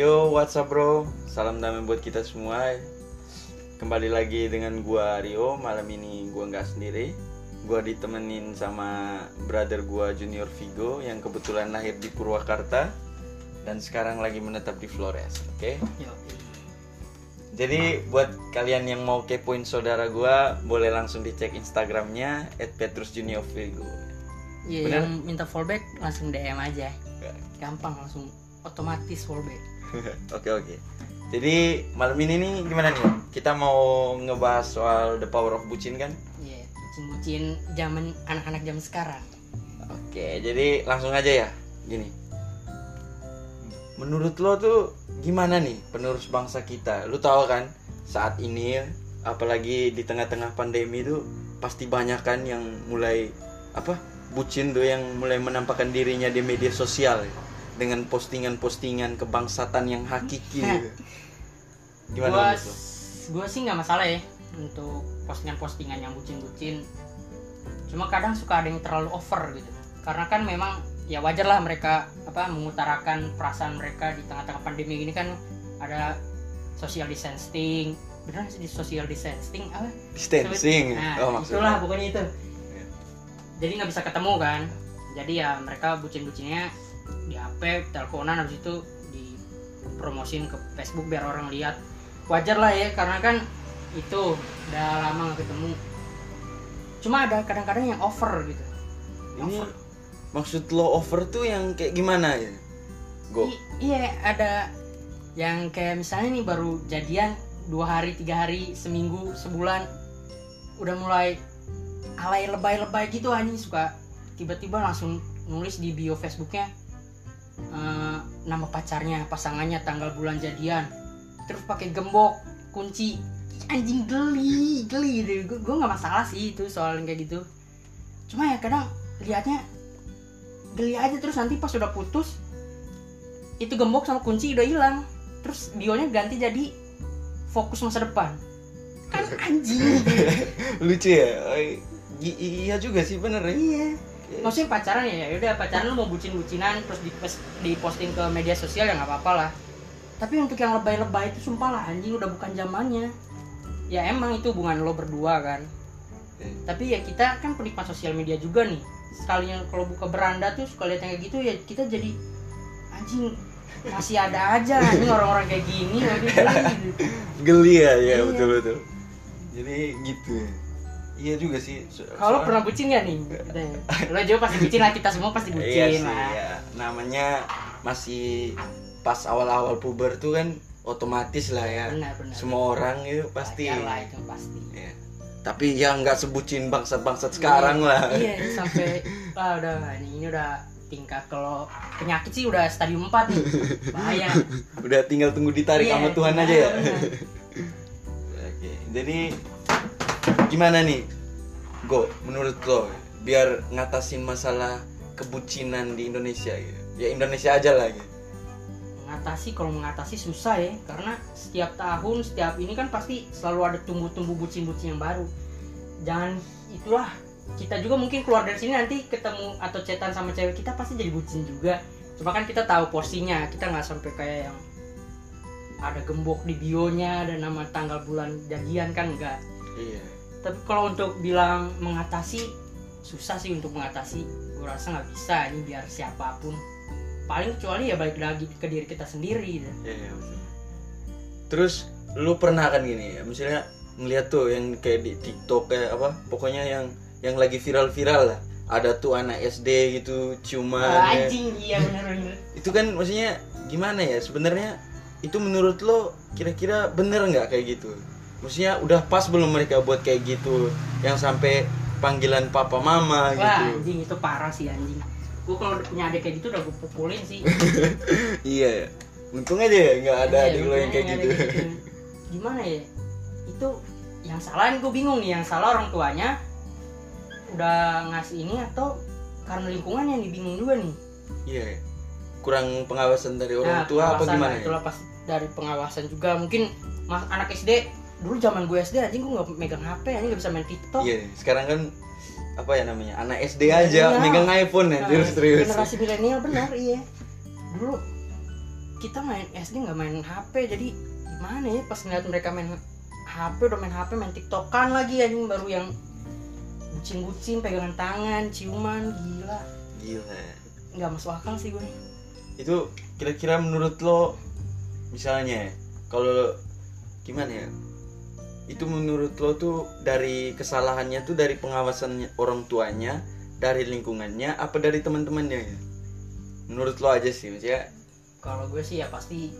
Yo, what's up bro? Salam damai buat kita semua. Kembali lagi dengan gua Rio. Malam ini gua nggak sendiri. Gua ditemenin sama brother gua Junior Vigo yang kebetulan lahir di Purwakarta dan sekarang lagi menetap di Flores. Oke? Yo. Jadi buat kalian yang mau kepoin saudara gua, boleh langsung dicek Instagramnya @petrusjuniorvigo. Iya, Bener? yang minta fallback langsung DM aja. Gampang langsung otomatis fallback. Oke oke. Jadi malam ini nih gimana nih? Kita mau ngebahas soal the power of bucin kan? Iya, bucin-bucin zaman anak-anak zaman sekarang. Oke, jadi langsung aja ya. Gini. Menurut lo tuh gimana nih penerus bangsa kita? Lu tahu kan saat ini apalagi di tengah-tengah pandemi itu pasti banyak kan yang mulai apa? bucin tuh yang mulai menampakkan dirinya di media sosial ya, dengan postingan-postingan kebangsatan yang hakiki. gitu. Gimana gua, gua sih nggak masalah ya untuk postingan-postingan yang bucin-bucin. Cuma kadang suka ada yang terlalu over gitu. Karena kan memang ya wajar lah mereka apa mengutarakan perasaan mereka di tengah-tengah pandemi ini kan ada social distancing. Sih di social distancing apa? Distancing. Nah, oh maksudnya. itulah pokoknya itu. Iya. Jadi nggak bisa ketemu kan. Jadi ya mereka bucin-bucinnya di HP, teleponan habis itu dipromosin ke Facebook biar orang lihat. Wajar lah ya karena kan itu udah lama nggak ketemu. Cuma ada kadang-kadang yang over gitu. Ini Over. maksud lo over tuh yang kayak gimana ya? Go. I- iya ada yang kayak misalnya nih baru jadian dua hari tiga hari seminggu sebulan udah mulai alay lebay-lebay gitu anjing suka tiba-tiba langsung nulis di bio Facebooknya eh, nama pacarnya pasangannya tanggal bulan jadian. Terus pakai gembok kunci. Anjing geli geli gitu. Gue nggak masalah sih itu soal kayak gitu. Cuma ya kadang liatnya geli aja terus nanti pas udah putus itu gembok sama kunci udah hilang. Terus bionya ganti jadi fokus masa depan. Kan anjing. Lucu ya? I- iya juga sih bener ya. iya maksudnya pacaran ya ya udah pacaran lu mau bucin bucinan terus di di posting ke media sosial ya nggak apa-apa lah tapi untuk yang lebay-lebay itu sumpah lah anjing udah bukan zamannya ya emang itu hubungan lo berdua kan tapi ya kita kan penikmat sosial media juga nih sekalinya kalau buka beranda tuh suka lihat yang kayak gitu ya kita jadi anjing masih ada aja anjing orang-orang kayak gini waduh, geli. Geli ya, ya Iya. betul betul. Jadi gitu. ya. Iya juga sih. So- kalau pernah bucin gak nih lo juga pasti bucin lah kita semua pasti bucin Iya sih, lah ya. Namanya masih pas awal-awal puber tuh kan otomatis lah ya. benar benar Semua orang itu pasti. Lah itu pasti Ya. Tapi ya nggak sebutin bangsat-bangsat sekarang Iya, lah. iya sampai ah udah ini, ini udah tingkat kalau penyakit sih udah stadium 4 nih bahaya Udah tinggal tunggu ditarik Iya, sama Tuhan benar, aja ya. Oke, jadi gimana nih, Go? Menurut lo, biar ngatasin masalah kebucinan di Indonesia gitu. Ya Indonesia aja lah gitu. mengatasi kalau mengatasi susah ya karena setiap tahun setiap ini kan pasti selalu ada tumbuh-tumbuh bucin-bucin yang baru jangan itulah kita juga mungkin keluar dari sini nanti ketemu atau cetan sama cewek kita pasti jadi bucin juga cuma kan kita tahu porsinya kita nggak sampai kayak yang ada gembok di bionya dan nama tanggal bulan jadian kan enggak Iya. Tapi kalau untuk bilang mengatasi susah sih untuk mengatasi gue rasa nggak bisa ini biar siapa pun paling kecuali ya balik lagi ke diri kita sendiri gitu. Iya betul. Terus lu pernah kan gini ya, misalnya ngeliat tuh yang kayak di TikTok kayak apa, pokoknya yang yang lagi viral-viral lah. Ada tuh anak SD gitu ciuman. Ya. anjing iya bener-bener Itu kan maksudnya gimana ya? Sebenarnya itu menurut lo kira-kira bener nggak kayak gitu? Maksudnya udah pas belum mereka buat kayak gitu yang sampai panggilan papa mama wah gitu. anjing itu parah sih anjing gue kalau punya adik kayak gitu udah gue pukulin sih iya ya. Untung aja ya nggak ada Iya, adik lo yang kayak gitu. kayak gimana ya itu yang salah gue bingung nih yang salah orang tuanya udah ngasih ini atau karena lingkungan yang dibingung juga nih Iya. ya. Kurang pengawasan dari orang Nah, tua apa gimana nah, ya? Itulah pas dari pengawasan juga mungkin mas anak SD dulu zaman gue SD anjing gue nggak megang HP anjing nggak bisa main TikTok. Iya, sekarang kan apa ya namanya? Anak SD aja Iya. megang iPhone ya, Nah, serius serius. Generasi milenial benar iya. Dulu kita main SD nggak main HP jadi gimana ya pas ngeliat mereka main HP udah main HP main tiktokan lagi anjing baru yang bucin-bucin pegangan tangan ciuman gila gila nggak masuk akal sih gue itu kira-kira menurut lo misalnya ya, kalau gimana ya itu menurut lo tuh dari kesalahannya tuh dari pengawasan orang tuanya dari lingkungannya apa dari teman-temannya ya? menurut lo aja sih maksudnya kalau gue sih ya pasti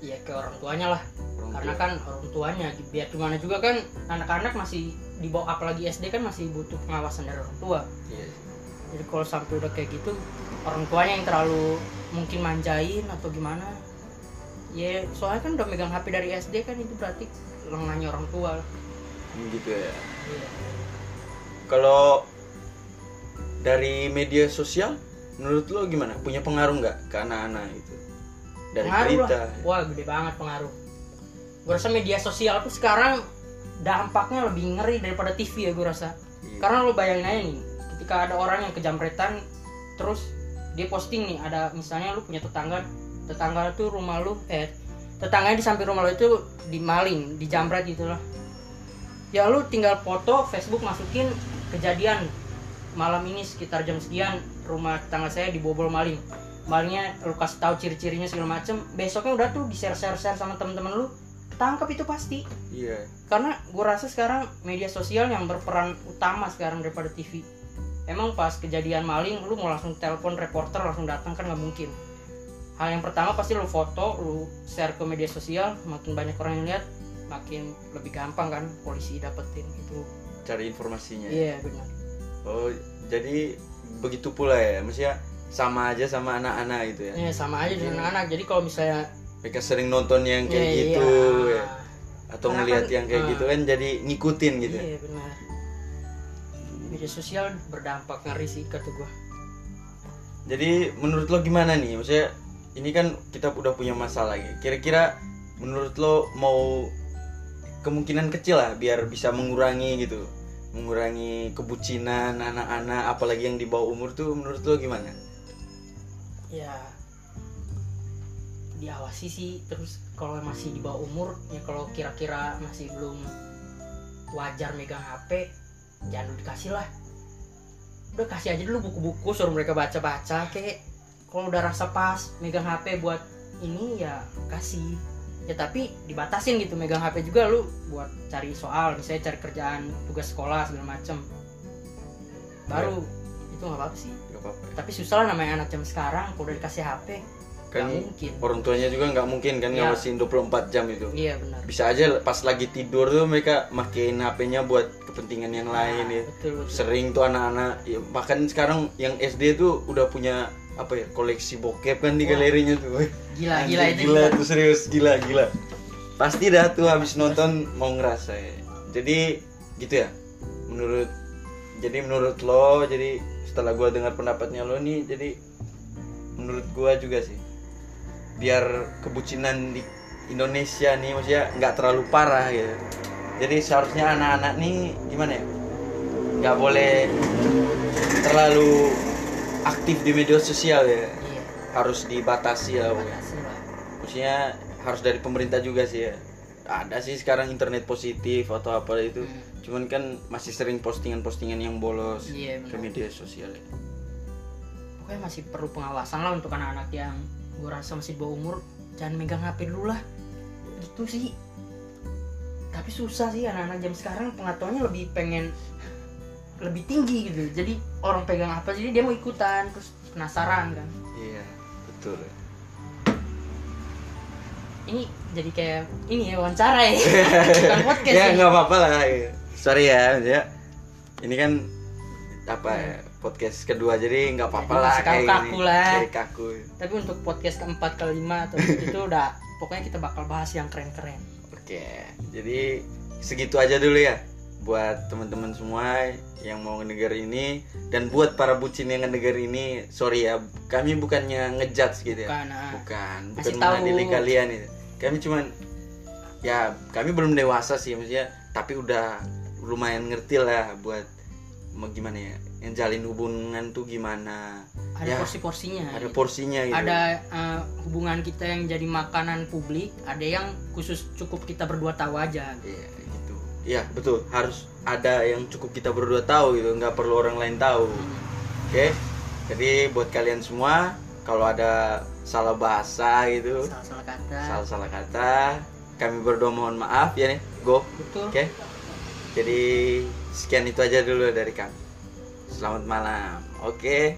ya ke orang tuanya lah orang karena tua. kan orang tuanya biar gimana juga kan anak-anak masih di bawah apalagi SD kan masih butuh pengawasan dari orang tua Iya. jadi kalau sampai udah kayak gitu orang tuanya yang terlalu mungkin manjain atau gimana ya soalnya kan udah megang HP dari SD kan itu berarti lengahnya orang tua. Lah. gitu ya. Iya. kalau dari media sosial menurut lo gimana? Punya pengaruh nggak ke anak-anak itu dari pengaruh berita. Lah wah gede banget pengaruh. Gue rasa media sosial tuh sekarang dampaknya lebih ngeri daripada TV ya gue rasa. Iya. karena lo bayangin aja nih ketika ada orang yang kejamretan terus dia posting nih ada misalnya lu punya tetangga tetangga tuh rumah lu eh tetangganya di samping rumah lu itu dimaling dijamret gitu loh ya lu tinggal foto Facebook masukin kejadian malam ini sekitar jam sekian rumah tetangga saya dibobol maling. Malingnya lu kasih tahu ciri-cirinya segala macem besoknya udah tuh di share share share sama temen-temen lu ketangkep itu pasti. Iya. Karena gue rasa sekarang media sosial yang berperan utama sekarang daripada TV emang pas kejadian maling lu mau langsung telepon reporter langsung datang kan nggak mungkin hal yang pertama pasti lu foto lu share ke media sosial makin banyak orang yang lihat makin lebih gampang kan polisi dapetin itu. Cari informasinya. Iya benar. Oh jadi begitu pula ya maksudnya sama aja sama anak-anak gitu ya? Iya sama aja dengan anak-anak jadi kalau misalnya mereka sering nonton yang kayak Iya, gitu iya. ya. atau Karena ngelihat kan, yang kayak eh, gitu kan jadi ngikutin gitu ya. iya benar. Media sosial berdampak ngeri sih kata gue jadi menurut lo gimana nih? Maksudnya ini kan kita udah punya masalah ya kira-kira menurut lo mau kemungkinan kecil lah biar bisa mengurangi gitu. Mengurangi kebucinan anak-anak apalagi yang di bawah umur tuh menurut lo gimana? Ya diawasi sih. Terus kalau masih di bawah umur ya kalau kira-kira masih belum wajar megang HP jangan dikasih lah. Udah kasih aja dulu buku-buku suruh mereka baca-baca kayak kalau udah rasa pas megang HP buat ini ya kasih. Ya tapi dibatasin gitu megang HP juga lu buat cari soal misalnya cari kerjaan tugas sekolah segala macem. Baru itu nggak apa-apa sih. Gak apa-apa. Ya. tapi susah lah namanya anak jam sekarang kalau udah dikasih HP kan mungkin. orang tuanya juga nggak mungkin kan Iya. ngawasin 24 jam itu. Iya benar. Bisa aja pas lagi tidur tuh mereka makin HP-nya buat kepentingan yang lain ya. betul betul. Sering tuh anak-anak ya, bahkan sekarang yang SD tuh udah punya apa ya koleksi bokep kan di galerinya tuh gila anjir, gila itu gila tuh serius gila gila. Pasti dah tuh habis nonton mau ngerasa. Ya jadi gitu ya. Menurut jadi menurut lo jadi setelah gua dengar pendapatnya lo nih jadi menurut gua juga sih biar kebucinan di Indonesia nih maksudnya nggak terlalu parah gitu jadi seharusnya anak-anak nih gimana ya? Nggak boleh terlalu aktif di media sosial ya? Iya. Harus dibatasi lah maksudnya harus dari pemerintah juga sih ya? Ada sih sekarang internet positif atau apa itu. Hmm. cuman kan masih sering postingan-postingan yang bolos iya ke media sosial ya. pokoknya masih perlu pengawasan lah untuk anak-anak yang gue rasa masih bawah umur jangan megang HP dulu lah. Gitu sih. Tapi susah sih anak-anak jam sekarang pengetahuannya lebih pengen lebih tinggi gitu jadi orang pegang apa jadi dia mau ikutan terus penasaran kan iya betul ini jadi kayak ini ya wawancara ya bukan podcast ya ya. nggak apa-apa lah ya. sorry ya ya ini kan apa ya, podcast kedua jadi nggak apa-apa lah kayak kaku-kaku gini. lah. Kayak kaku tapi untuk podcast keempat kelima atau itu udah pokoknya kita bakal bahas yang keren-keren Oke, jadi segitu aja dulu ya buat teman-teman semua yang mau ngedenger ini dan buat para bucin yang ngedenger ini, sorry ya, kami bukannya ngejudge gitu ya. bukan ah. Bukan, bukan mengadili kalian itu. Kami cuman ya kami belum dewasa sih maksudnya, tapi udah lumayan ngerti lah buat mau gimana ya, yang jalin hubungan tuh gimana, ada Ya, porsi-porsinya ada gitu. porsinya gitu ada eh, hubungan kita yang jadi makanan publik ada yang khusus cukup kita berdua tahu aja gitu. Iya betul. Harus ada yang cukup kita berdua tahu gitu. Nggak perlu orang lain tahu. Oke. Jadi buat kalian semua, kalau ada salah bahasa gitu, salah-salah kata salah-salah kata, kami berdua mohon maaf ya nih. Go. betul Oke. Jadi sekian itu aja dulu dari kami. Selamat malam. Oke.